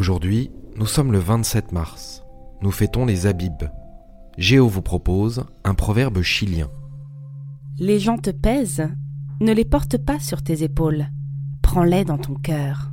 Aujourd'hui, nous sommes le 27 mars. Nous fêtons les Abibs. Géo vous propose un proverbe chilien. Les gens te pèsent, ne les porte pas sur tes épaules, prends-les dans ton cœur.